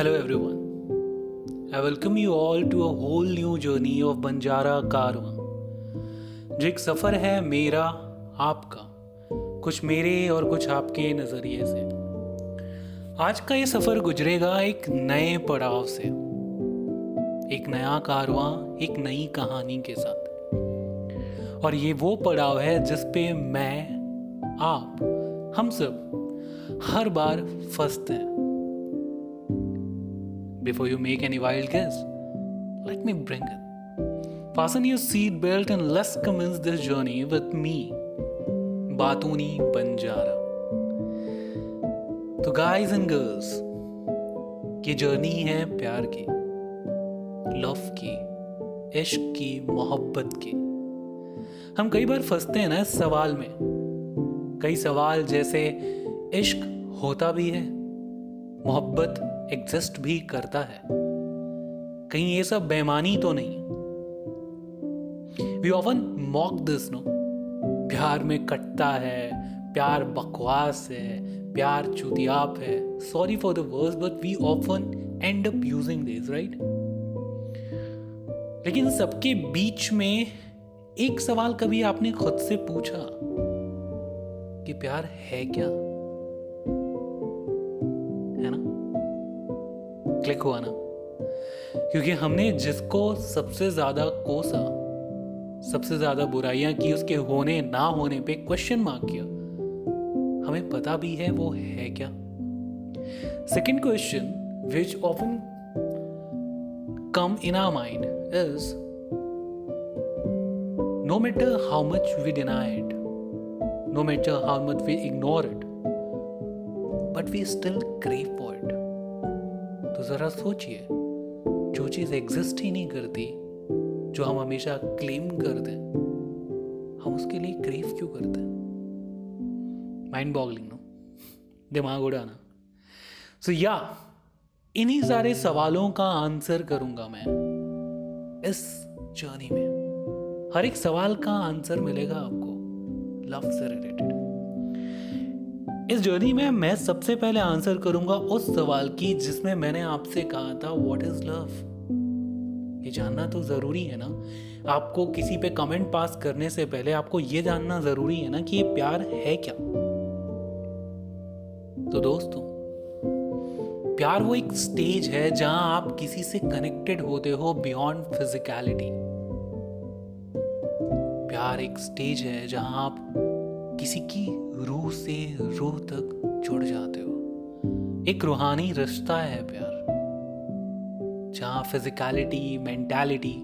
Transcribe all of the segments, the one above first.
Hello, everyone. I welcome you all to a whole new journey of Banjara कारवां जो एक सफ़र है मेरा, आपका, कुछ मेरे और कुछ आपके नज़रिए से। आज का ये सफ़र गुजरेगा एक नए पड़ाव से। एक नया कारवा, एक नई कहानी के साथ। और ये वो पड़ाव है जिस पे मैं, आप, हम सब हर बार फंसते हैं। Before you make any wild guess, let me bring it. Fasten your seat belt and let's commence this journey with me, Batuni Banjara. तो गाइस एंड गर्ल्स ये जर्नी है प्यार की लव की इश्क की मोहब्बत की हम कई बार फंसते हैं ना इस सवाल में कई सवाल जैसे इश्क होता भी है मोहब्बत एग्जिस्ट भी करता है। कहीं ये सब बेमानी तो नहीं। We often mock this no प्यार में कटता है, प्यार बकवास है, प्यार चुतियाप है। Sorry for the words but we often end up using this right लेकिन सबके बीच में एक सवाल कभी आपने खुद से पूछा कि प्यार है क्या? क्लिक हुआ ना। क्योंकि हमने जिसको सबसे ज़्यादा कोसा, सबसे ज़्यादा बुराइयाँ की, उसके होने, ना होने पे क्वेश्चन मार्क किया। हमें पता भी है वो है क्या? Second question which often come in our mind is no matter how much we deny it no matter how much we ignore it but we still crave for it तो ज़रा सोचिए, जो चीज़ एग्जिस्ट ही नहीं करती, जो हम हमेशा क्लेम करते हैं हम उसके लिए क्रेव क्यों करते हैं? माइंड बॉगलिंग नो दिमाग उड़ाना। सो या इन्हीं सारे सवालों का आंसर करूँगा मैं इस जर्नी में। हर एक सवाल का आंसर मिलेगा आपको लव से रिलेटेड इस जर्नी में मैं सबसे पहले आंसर करूँगा उस सवाल की जिसमें मैंने आपसे कहा था व्हाट इज़ लव ये जानना तो ज़रूरी है ना? आपको किसी पे कमेंट पास करने से पहले आपको ये जानना ज़रूरी है ना कि ये प्यार है क्या? तो दोस्तों, प्यार वो एक स्टेज है जहाँ आप किसी से कनेक्टेड होते हो बियॉन्ड फिजिकलिटी प्यार एक स्टेज है जहाँ आप किसी की रूह से रूह तक जुड़ जाते हो। एक रूहानी रिश्ता है प्यार। जहाँ फिजिकलिटी मेंटालिटी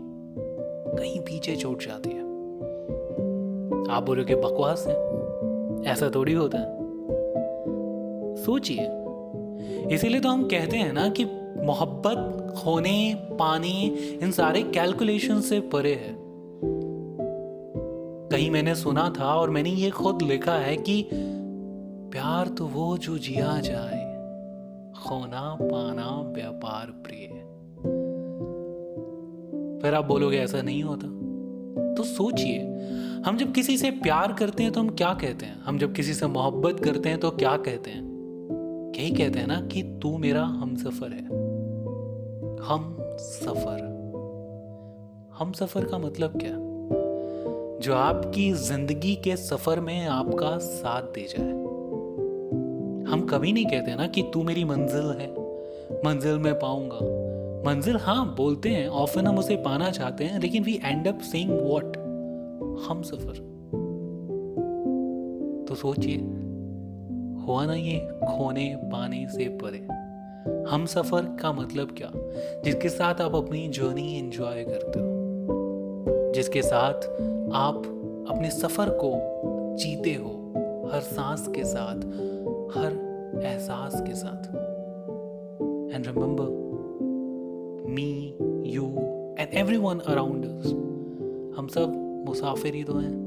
कहीं पीछे छूट जाती है। आप बोलोगे बकवास है। ऐसा थोड़ी होता है। सोचिए। इसीलिए तो हम कहते हैं ना कि मोहब्बत, खोने, पाने, इन सारे कैलकुलेशन से परे है। कहीं मैंने सुना था और मैंने ये खुद लिखा है कि प्यार तो वो जो जिया जाए, खोना पाना व्यापार प्रिय। फिर आप बोलोगे, ऐसा नहीं होता। तो सोचिए, हम जब किसी से प्यार करते हैं तो हम क्या कहते हैं? हम जब किसी से मोहब्बत करते हैं तो क्या कहते हैं? यही कहते हैं ना कि तू मेरा हम सफ़र है। हम सफ़र हम सफ़र का मतलब क्या? जो आपकी ज़िंदगी के सफ़र में आपका साथ दे जाए। हम कभी नहीं कहते ना कि तू मेरी मंजिल है, मंजिल में पाऊँगा। मंजिल हाँ बोलते हैं ऑफन हम उसे पाना चाहते हैं, लेकिन we end up saying what हम सफ़र। तो सोचिए, हुआ ना ये खोने पाने से परे। हम सफ़र का मतलब क्या? जिसके साथ आप अपनी जर्नी एंजॉय करते हो। जिसके साथ आप अपने सफ़र को जीते हो, हर सांस के साथ, हर एहसास के साथ। And remember me you and every one around हम सब मुसाफिर ही तो हैं।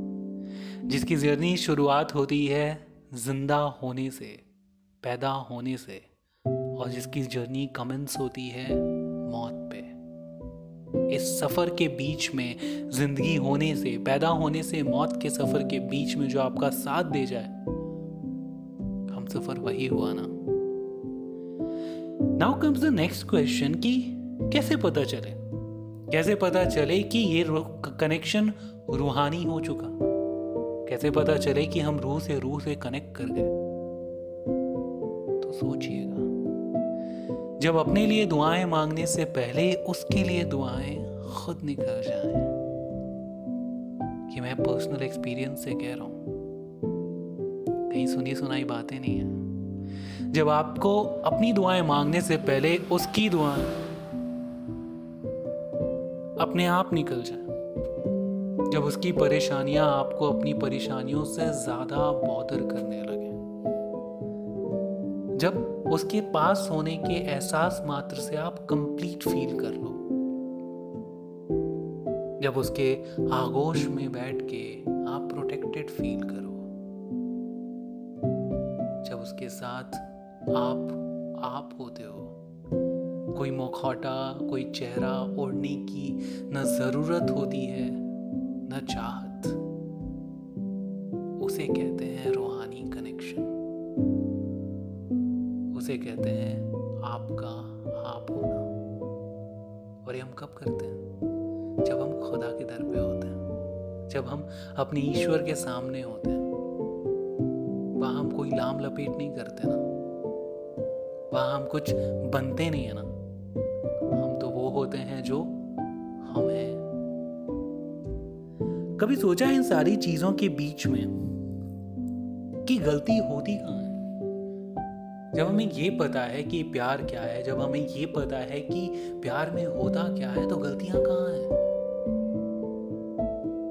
जिसकी जर्नी शुरुआत होती है ज़िंदा होने से, पैदा होने से, और जिसकी जर्नी कमेंस होती है मौत इस सफ़र के बीच में, ज़िंदगी होने से, पैदा होने से, मौत के सफ़र के बीच में जो आपका साथ दे जाए, हम सफ़र वही हुआ ना। Now comes the next question कि, कैसे पता चले? कैसे पता चले कि ये कनेक्शन रूहानी हो चुका? कैसे पता चले कि हम रूह से रूह से कनेक्ट कर गए? तो सोचिएगा। जब अपने लिए दुआएँ मांगने से पहले उसके लिए दुआएँ खुद निकल जाए। कि मैं पर्सनल एक्सपीरियंस से कह रहा हूँ। कहीं सुनी सुनाई बातें नहीं है। जब आपको अपनी दुआएँ मांगने से पहले उसकी दुआएँ अपने आप निकल जाए, जब उसकी परेशानियाँ आपको अपनी परेशानियों से ज़्यादा बॉदर करने लगे। जब उसके पास होने के एहसास मात्र से आप कंप्लीट फील कर लो। जब उसके आगोश में बैठ के आप प्रोटेक्टेड फील करो। जब उसके साथ आप आप होते हो। कोई मुखौटा, कोई चेहरा ओढ़ने की न ज़रूरत होती है, न चाहत। उसे कहते हैं रूहानी उसे कहते हैं, आपका आप होना। और ये हम कब करते हैं? जब हम खुदा के दर पे होते हैं। जब हम अपने ईश्वर के सामने होते हैं। वहाँ हम कोई लाम लपेट नहीं करते ना। वहाँ हम कुछ बनते नहीं है ना। हम तो वो होते हैं जो हम हैं। कभी सोचा इन सारी चीज़ों के बीच में कि गलती होती कहाँ है? जब हमें ये पता है कि प्यार क्या है, जब हमें ये पता है कि प्यार में होता क्या है तो गलतियाँ कहाँ हैं?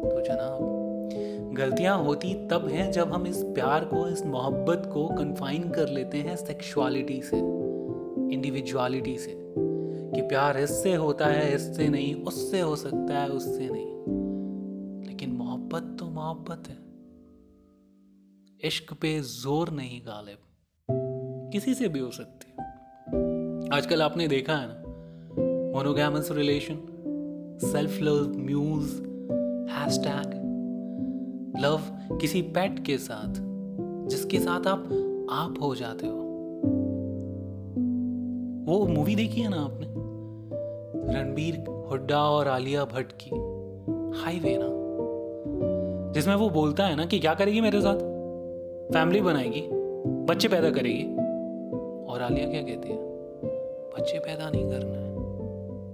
तो जनाब, गलतियाँ होती तब हैं जब हम इस प्यार को, इस मोहब्बत को कन्फाइन कर लेते हैं सेक्सुअलिटी से इंडिविजुअलिटी से, कि प्यार इससे होता है, इससे नहीं, उससे हो सकता है, उससे नहीं। लेकिन मोहब्बत तो मोहब्बत है। इश्क पे ज़ोर नहीं, गालिब। किसी से भी हो सकती है। आजकल आपने देखा है ना monogamous relation self love muse hashtag love किसी पेट के साथ, जिसके साथ आप आप हो जाते हो। वो मूवी देखी है ना आपने? रणबीर हुड्डा और आलिया भट्ट की हाईवे ना। जिसमें वो बोलता है ना कि क्या करेगी मेरे साथ? फैमिली बनाएगी, बच्चे पैदा करेगी। और आलिया क्या कहती है? बच्चे पैदा नहीं करना है,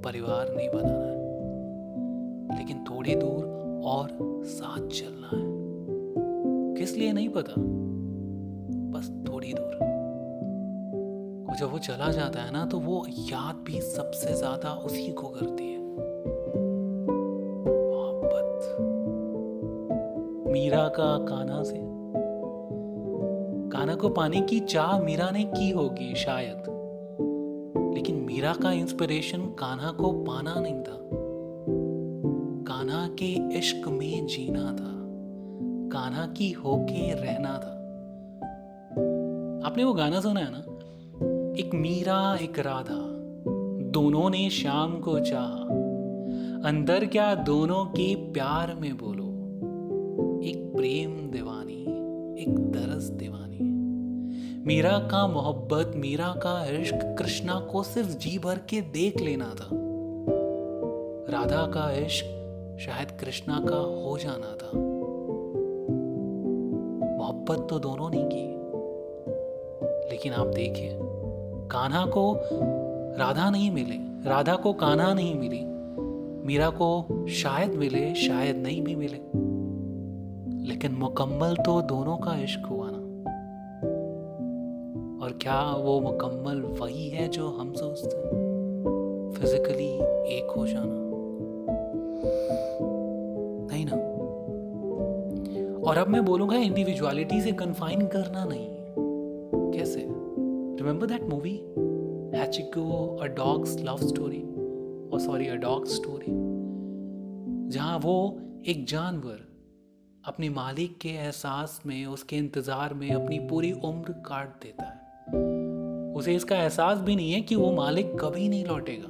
परिवार नहीं बनाना है, लेकिन थोड़ी दूर और साथ चलना है। किस लिए नहीं पता? बस थोड़ी दूर। और जब वो चला जाता है ना तो वो याद भी सबसे ज़्यादा उसी को करती है। मोहब्बत। मीरा का काना से। को पाने की चाह मीरा ने की होगी शायद। लेकिन मीरा का इंस्पिरेशन कान्हा को पाना नहीं था। कान्हा के इश्क में जीना था। कान्हा की होके रहना था। आपने वो गाना सुना है ना? एक मीरा, एक राधा, दोनों ने शाम को चाहा। अंदर क्या दोनों के प्यार में बोलो? एक प्रेम दीवानी, एक दरस दीवानी। मीरा का मोहब्बत, मीरा का इश्क कृष्णा को सिर्फ़ जी भर के देख लेना था। राधा का इश्क शायद कृष्णा का हो जाना था। मोहब्बत तो दोनों ने की। लेकिन आप देखिए, कान्हा को राधा नहीं मिले, राधा को कान्हा नहीं मिली, मीरा को शायद मिले, शायद नहीं भी मिले। लेकिन मुकम्मल तो दोनों का इश्क हुआ। और क्या वो मुकम्मल वही है जो हम सोचते हैं? फिजिकली एक हो जाना। नहीं ना? और अब मैं बोलूँगा इंडिविजुअलिटी से कन्फाइन करना नहीं। कैसे? Remember that movie Hachiko, a dog's love story, or sorry, a dog's story, जहाँ वो एक जानवर अपने मालिक के एहसास में उसके इंतज़ार में अपनी पूरी उम्र काट देता है। उसे इसका एहसास भी नहीं है कि वो मालिक कभी नहीं लौटेगा।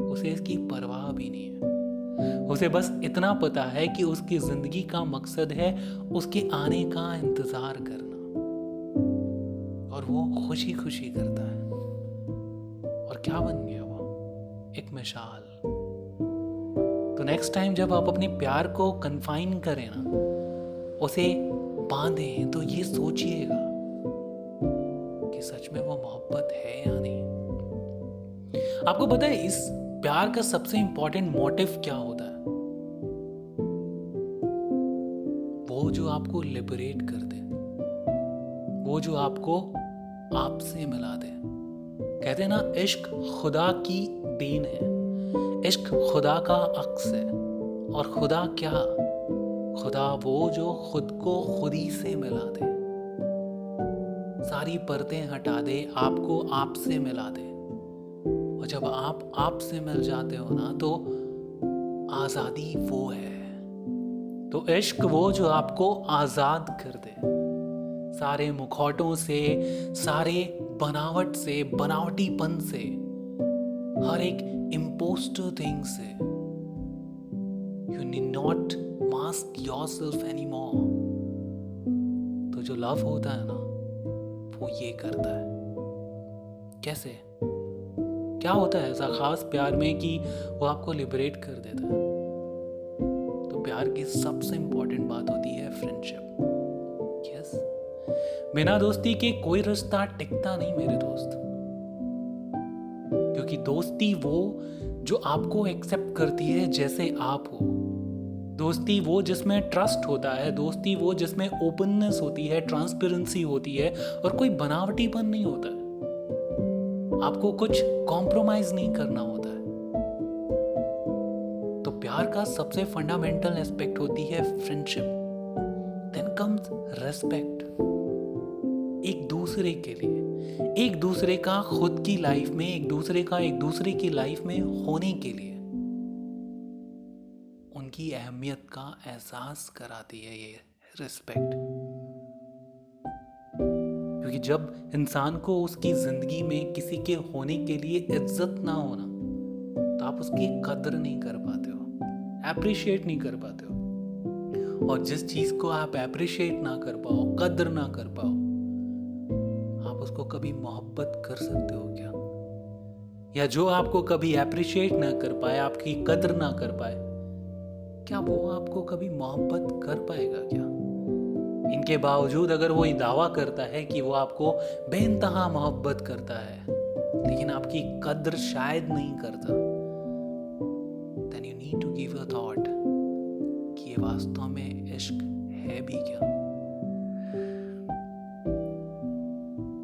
उसे इसकी परवाह भी नहीं है। उसे बस इतना पता है कि उसकी ज़िंदगी का मकसद है उसके आने का इंतज़ार करना। और वो खुशी खुशी करता है। और क्या बन गया वो? एक मिसाल। तो नेक्स्ट टाइम जब आप अपने प्यार को कन्फाइन करें ना, उसे बांधें तो ये सोचिएगा। कि सच में वो मोहब्बत है या नहीं। आपको पता है, इस प्यार का सबसे इंपॉर्टेंट मोटिव क्या होता है? वो जो आपको लिबरेट कर दे। वो जो आपको आपसे मिला दे। कहते हैं ना, इश्क खुदा की देन है। इश्क खुदा का अक्स है। और खुदा क्या? खुदा वो जो खुद को खुदी से मिला दे। सारी परतें हटा दे, आपको आपसे मिला दे। और जब आप आपसे मिल जाते हो ना तो आज़ादी वो है। तो इश्क वो जो आपको आज़ाद कर दे। सारे मुखौटों से, सारे बनावट से, बनावटीपन से, हर एक इम्पोस्टर थिंग से। You need not mask your self any more तो जो लव होता है ना वो ये करता है। कैसे? क्या होता है ऐसा खास प्यार में कि वो आपको लिबरेट कर देता है? तो प्यार की सबसे इंपॉर्टेंट बात होती है फ्रेंडशिप यस बिना दोस्ती के कोई रिश्ता टिकता नहीं मेरे दोस्त। क्योंकि दोस्ती वो जो आपको एक्सेप्ट करती है जैसे आप हो। दोस्ती वो जिसमें ट्रस्ट होता है, दोस्ती वो जिसमें ओपननेस होती है ट्रांसपेरेंसी होती है और कोई बनावटीपन नहीं होता। है आपको कुछ कॉम्प्रोमाइज नहीं करना होता। है तो प्यार का सबसे फंडामेंटल एस्पेक्ट होती है फ्रेंडशिप देन कम्स रेस्पेक्ट एक दूसरे के लिए। एक दूसरे का खुद की लाइफ में, एक दूसरे का, एक दूसरे की लाइफ में होने के लिए। उनकी अहमियत का एहसास कराती है ये रिस्पेक्ट क्योंकि जब इंसान को उसकी ज़िंदगी में किसी के होने के लिए इज़्ज़त ना होना तो आप उसकी कदर नहीं कर पाते हो एप्रिशिएट नहीं कर पाते हो. और जिस चीज़ को आप एप्रिशिएट ना कर पाओ, कदर ना कर पाओ, आप उसको कभी मोहब्बत कर सकते हो क्या? या जो आपको कभी एप्रिशिएट ना कर पाए, आपकी कदर ना कर पाए क्या वो आपको कभी मोहब्बत कर पाएगा क्या? इनके बावजूद अगर वो ये दावा करता है कि वो आपको बेनतहा मोहब्बत करता है, लेकिन आपकी कद्र शायद नहीं करता then you need to give a thought कि ये वास्तव में इश्क है भी क्या?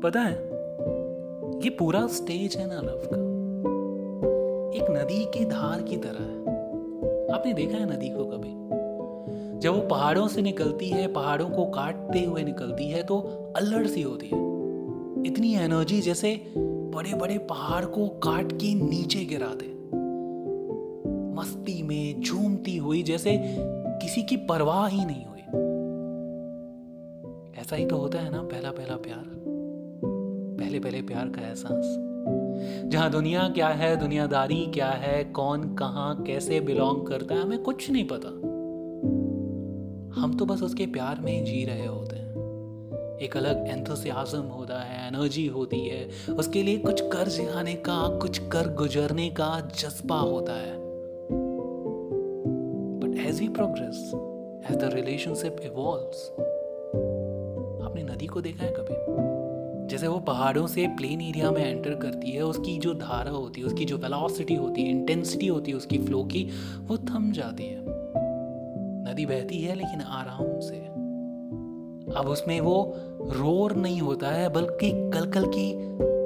पता है, ये पूरा स्टेज है ना लव का। एक नदी की धार की तरह है। आपने देखा है नदी को कभी? जब वो पहाड़ों से निकलती है, पहाड़ों को काटते हुए निकलती है तो अल्लड़ सी होती है। इतनी एनर्जी जैसे बड़े बड़े पहाड़ को काट के नीचे गिरा दे। मस्ती में झूमती हुई जैसे किसी की परवाह ही नहीं हुई। ऐसा ही तो होता है ना पहला पहला प्यार। पहले पहले प्यार का एहसास। जहाँ दुनिया क्या है, दुनियादारी क्या है, कौन कहाँ कैसे बिलोंग करता है, हमें कुछ नहीं पता। हम तो बस उसके प्यार में ही जी रहे होते हैं। एक अलग एंथुसियाज्म होता है एनर्जी होती है। उसके लिए कुछ कर जाने का, कुछ कर गुजरने का जज्बा होता है। But as we progress as the relationship evolves आपने नदी को देखा है कभी? जैसे वो पहाड़ों से प्लेन एरिया में एंटर करती है, उसकी जो धारा होती है, उसकी जो वेलोसिटी होती है इंटेंसिटी होती है, उसकी फ्लो की, वो थम जाती है। नदी बहती है, लेकिन आराम से। अब उसमें वो रोर नहीं होता है, बल्कि कलकल की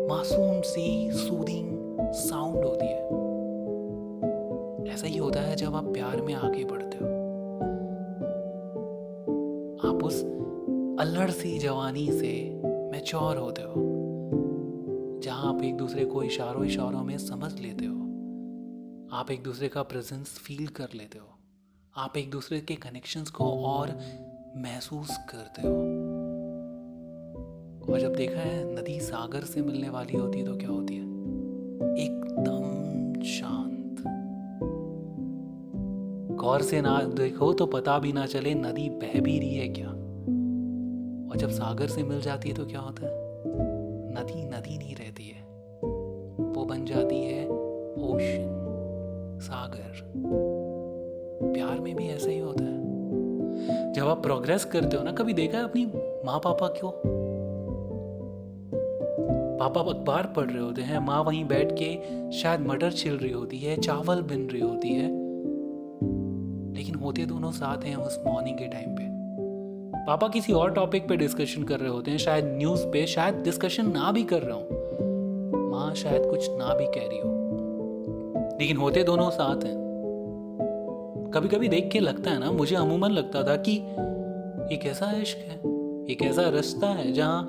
मासूम सी सूदिंग साउंड होती है। ऐसा ही होता है जब आप प्यार में आगे बढ़ते हो। आप उस अल्लड़ सी जवानी से मैच्योर होते हो, जहाँ आप एक दूसरे को इशारों इशारों में समझ लेते हो, आप एक दूसरे का प्रेजेंस फील कर लेते हो, आप एक दूसरे के कनेक्शंस को और महसूस करते हो। और जब देखा है नदी सागर से मिलने वाली होती है तो क्या होती है? एकदम शांत। गौर से ना देखो तो पता भी ना चले नदी बह भी रही है क्या? और जब सागर से मिल जाती है तो क्या होता है? नदी नदी नहीं रहती है। वो बन जाती है ओशन, सागर। प्यार में भी ऐसा ही होता है। जब आप प्रोग्रेस करते हो ना, कभी देखा है अपनी माँ पापा क्यों पापा अखबार पढ़ रहे होते हैं, माँ वहीं बैठ के शायद मटर छिल रही होती है, चावल बिन रही होती है। लेकिन होते दोनों साथ हैं उस मॉर्निंग के टाइम पे। पापा किसी और टॉपिक पे डिस्कशन कर रहे होते हैं, शायद न्यूज़ पे, शायद डिस्कशन ना भी कर रहा हूँ। माँ शायद कुछ ना भी कह रही हो। लेकिन होते दोनों साथ हैं। कभी कभी देख के लगता है ना, मुझे अमूमन लगता था कि एक ऐसा इश्क है एक ऐसा रास्ता है, जहाँ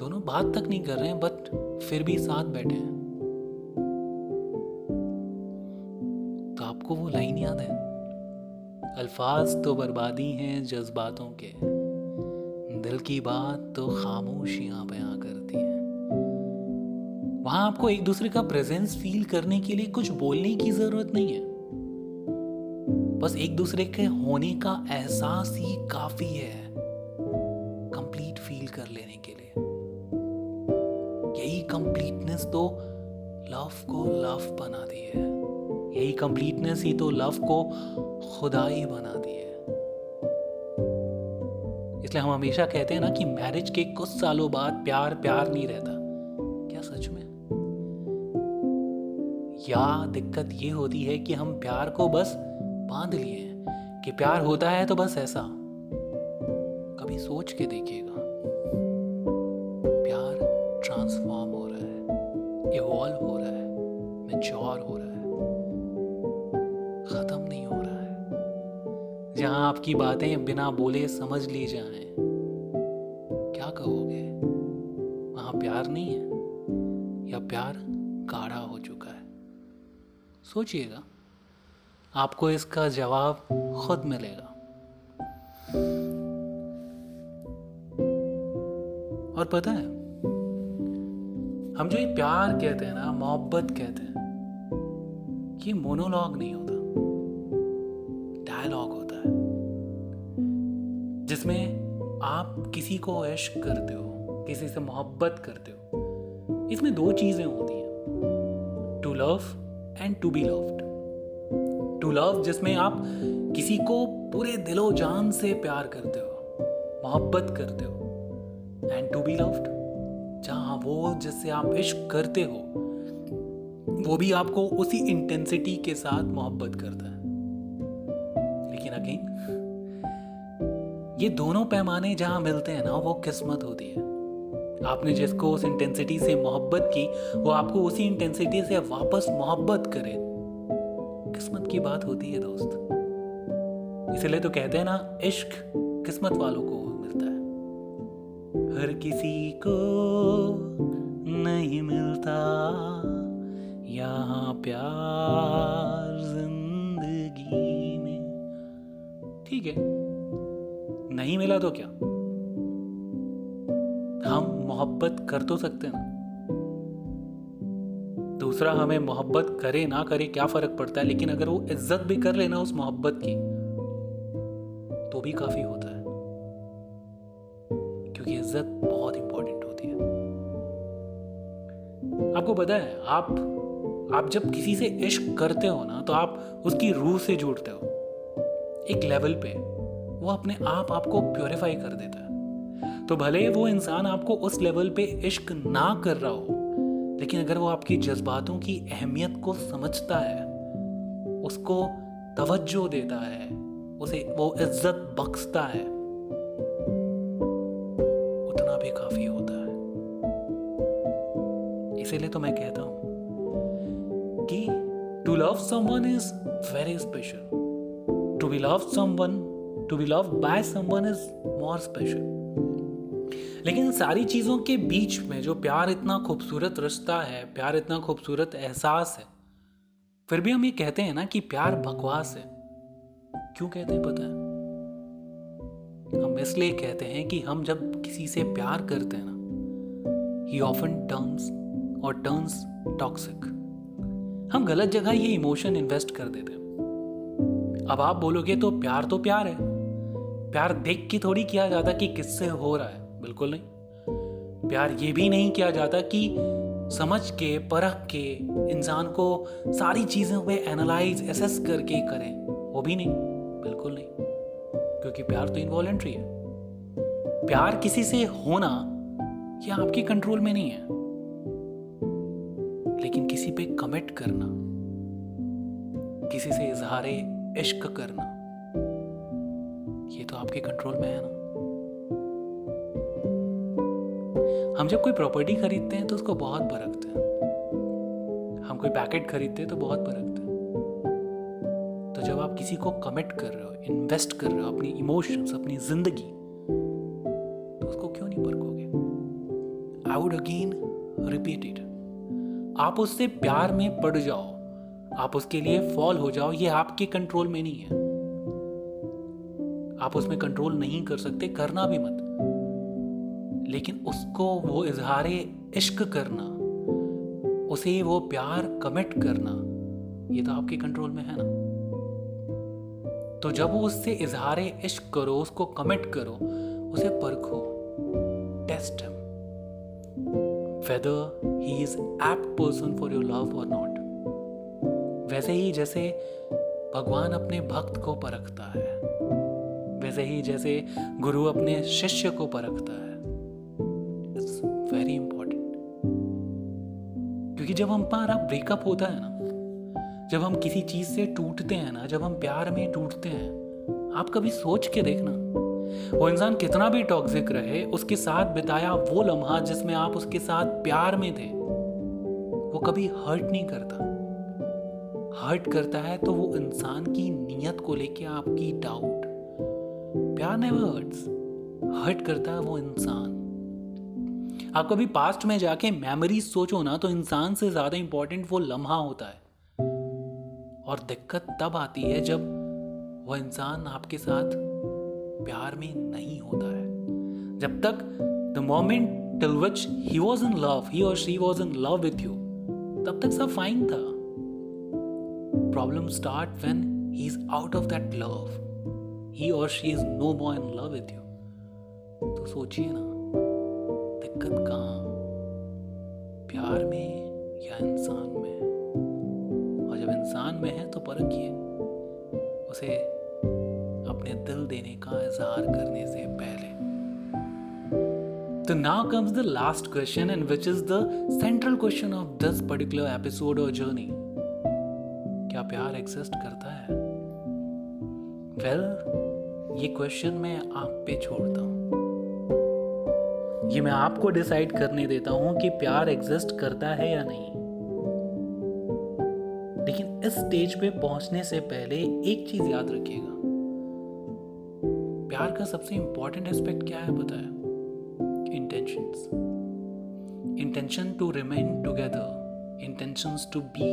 दोनों बात तक नहीं कर रहे हैं, बट फिर भी साथ बैठे हैं। तो आपको वो लाइन याद है? अल्फाज तो बर्बादी हैं जज्बातों के। दिल की बात तो खामोशियाँ बयां करती हैं। वहाँ आपको एक दूसरे का प्रेजेंस फील करने के लिए कुछ बोलने की ज़रूरत नहीं है। बस एक दूसरे के होने का एहसास ही काफ़ी है। कंप्लीट फील कर लेने के लिए। यही कंप्लीटनेस तो लव को लव बनाती है। यही कंप्लीटनेस ही तो लव को खुदाई बनाती है। इसलिए हम हमेशा कहते हैं ना कि मैरिज के कुछ सालों बाद प्यार प्यार नहीं रहता। क्या सच में? या दिक्कत ये होती है कि हम प्यार को बस बाँध लिए हैं, कि प्यार होता है तो बस ऐसा। कभी सोच के देखिएगा। प्यार ट्रांसफॉर्म हो रहा है इवॉल्व हो रहा है मेच्योर हो रहा है। जहाँ आपकी बातें बिना बोले समझ ली जाए। क्या कहोगे? वहाँ प्यार नहीं है, या प्यार गाढ़ा हो चुका है? सोचिएगा, आपको इसका जवाब खुद मिलेगा। और पता है, हम जो ये प्यार कहते हैं ना, मोहब्बत कहते हैं, ये मोनोलॉग नहीं होता। आप किसी को इश्क करते हो, किसी से मोहब्बत करते हो, इसमें दो चीज़ें होती हैं। To love and to be loved to love जिसमें आप किसी को पूरे दिलो जान से प्यार करते हो, मोहब्बत करते हो एंड टू बी लव्ड जहाँ वो जिससे आप इश्क करते हो, वो भी आपको उसी इंटेंसिटी के साथ मोहब्बत करता है। लेकिन अगेन ये दोनों पैमाने जहाँ मिलते हैं ना, वो किस्मत होती है। आपने जिसको उस इंटेंसिटी से मोहब्बत की, वो आपको उसी इंटेंसिटी से वापस मोहब्बत करे। किस्मत की बात होती है दोस्त। इसलिए तो कहते हैं ना, इश्क किस्मत वालों को मिलता है। हर किसी को नहीं मिलता यहाँ प्यार ज़िंदगी में। ठीक है। नहीं मिला तो क्या? हम मोहब्बत कर तो सकते हैं। दूसरा, हमें मोहब्बत करे ना करे क्या फ़र्क पड़ता है? लेकिन अगर वो इज़्ज़त भी कर लेना उस मोहब्बत की तो भी काफ़ी होता है। क्योंकि इज़्ज़त बहुत इंपॉर्टेंट होती है। आपको पता है, आप आप जब किसी से इश्क करते हो ना तो आप उसकी रूह से जुड़ते हो। एक लेवल पे। वो अपने आप आपको प्योरीफाई कर देता है। तो भले वो इंसान आपको उस लेवल पे इश्क ना कर रहा हो, लेकिन अगर वो आपकी जज्बातों की अहमियत को समझता है, उसको तवज्जो देता है, उसे वो इज़्ज़त बख्शता है, उतना भी काफ़ी होता है। इसीलिए तो मैं कहता हूँ कि to love someone is very special to be love someone to be love by someone is more special लेकिन सारी चीज़ों के बीच में जो प्यार इतना खूबसूरत रिश्ता है, प्यार इतना खूबसूरत एहसास है, फिर भी हम ये कहते हैं ना कि प्यार बकवास है। क्यों कहते हैं पता है? हम इसलिए कहते हैं कि हम जब किसी से प्यार करते हैं ना ही ऑफन टर्न्स और टर्न्स टॉक्सिक हम गलत जगह ये इमोशन इन्वेस्ट कर देते हैं। अब आप बोलोगे तो प्यार तो प्यार है। प्यार देख के थोड़ी किया जाता कि किससे हो रहा है। बिल्कुल नहीं। प्यार ये भी नहीं किया जाता कि समझ के, परख के इंसान को सारी चीज़ों पे एनालाइज एसेस करके करें। वो भी नहीं। बिल्कुल नहीं। क्योंकि प्यार तो इनवॉलेंट्री है। प्यार किसी से होना यह आपके कंट्रोल में नहीं है। लेकिन किसी पे कमिट करना, किसी से इजहार इश्क करना ये तो आपके कंट्रोल में है ना। हम जब कोई प्रॉपर्टी खरीदते हैं तो उसको बहुत परखते हैं। हम कोई पैकेट खरीदते हैं तो बहुत परखते हैं। तो जब आप किसी को कमिट कर रहे हो इन्वेस्ट कर रहे हो, अपनी इमोशंस अपनी ज़िंदगी तो उसको क्यों नहीं परखोगे? I would again repeat it आप उससे प्यार में पड़ जाओ। आप उसके लिए फॉल हो जाओ। ये आपके कंट्रोल में नहीं है। आप उसमें कंट्रोल नहीं कर सकते, करना भी मत। लेकिन उसको वो इजहार इश्क करना, उसे वो प्यार कमिट करना, ये तो आपके कंट्रोल में है ना। तो जब वो उससे इजहार इश्क करो, उसको कमिट करो, उसे परखो test whether he is apt person for your love और नॉट वैसे ही जैसे भगवान अपने भक्त को परखता है वैसे ही जैसे गुरु अपने शिष्य को परखता है। इट्स वेरी इंपॉर्टेंट क्योंकि जब हमारा ब्रेकअप होता है ना, जब हम किसी चीज़ से टूटते हैं ना, जब हम प्यार में टूटते हैं, आप कभी सोच के देखना, वो इंसान कितना भी टॉक्सिक रहे, उसके साथ बिताया वो लम्हा जिसमें आप उसके साथ प्यार में थे, वो कभी हर्ट नहीं करता। हर्ट करता है तो वो इंसान की नीयत को लेके आपकी डाउट प्यार नेवर हर्ट्स हर्ट करता है वो इंसान। आप कभी पास्ट में जाके मेमोरीज सोचो ना तो इंसान से ज़्यादा इंपॉर्टेंट वो लम्हा होता है। और दिक्कत तब आती है जब वह इंसान आपके साथ प्यार में नहीं होता है। जब तक the moment till which he was in love he और she was in love with you तब तक सब फाइन था। Problem start when he is out of that love he और she is no more in love with you तो सोचिए ना दिक्कत कहाँ? प्यार में या इंसान में? और जब इंसान में है तो परखिए उसे अपने दिल देने का इजहार करने से पहले। तो now comes the last question and which is the central question of this particular episode और जर्नी क्या प्यार एग्जिस्ट करता है? वेल well, ये क्वेश्चन मैं आप पे छोड़ता हूँ। ये मैं आपको डिसाइड करने देता हूँ कि प्यार एग्जिस्ट करता है या नहीं। लेकिन इस स्टेज पे पहुँचने से पहले एक चीज़ याद रखिएगा। प्यार का सबसे इंपॉर्टेंट एस्पेक्ट क्या है पता है intention to remain together intentions to be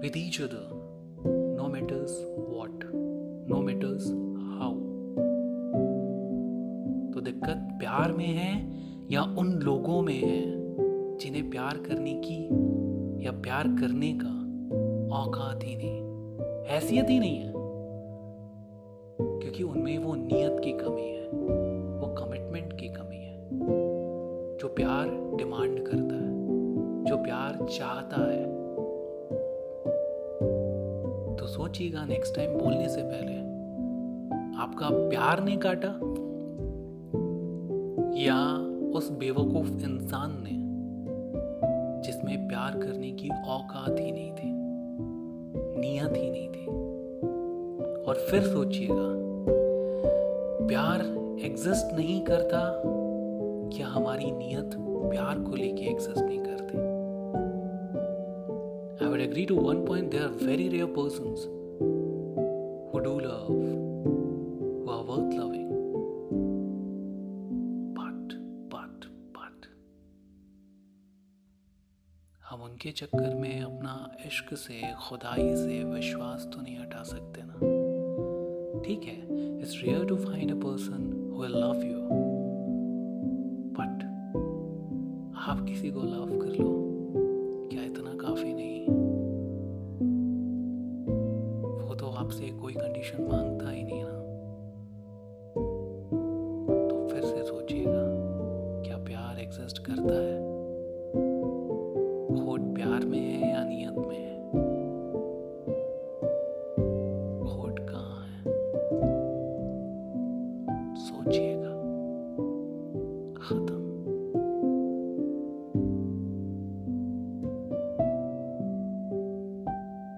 with each other no matters what no matters दिक्कत प्यार में है या उन लोगों में है जिन्हें प्यार करने की या प्यार करने का औकात ही नहीं? हैसियत ही नहीं है। क्योंकि उनमें वो नियत की कमी है, वो कमिटमेंट की कमी है, जो प्यार डिमांड करता है, जो प्यार चाहता है। तो सोचिएगा नेक्स्ट टाइम बोलने से पहले आपका प्यार ने काटा। या उस बेवकूफ़ इंसान ने जिसमें प्यार करने की औकात ही नहीं थी, नियत ही नहीं थी। और फिर सोचिएगा, प्यार एग्जिस्ट नहीं करता क्या हमारी नियत प्यार को लेके एग्जिस्ट नहीं करती। I would agree to one point they are very rare person उनके चक्कर में अपना इश्क से, खुदाई से विश्वास तो नहीं हटा सकते ना। ठीक है it's rare to find a person who love you but आप किसी को लव कर लो।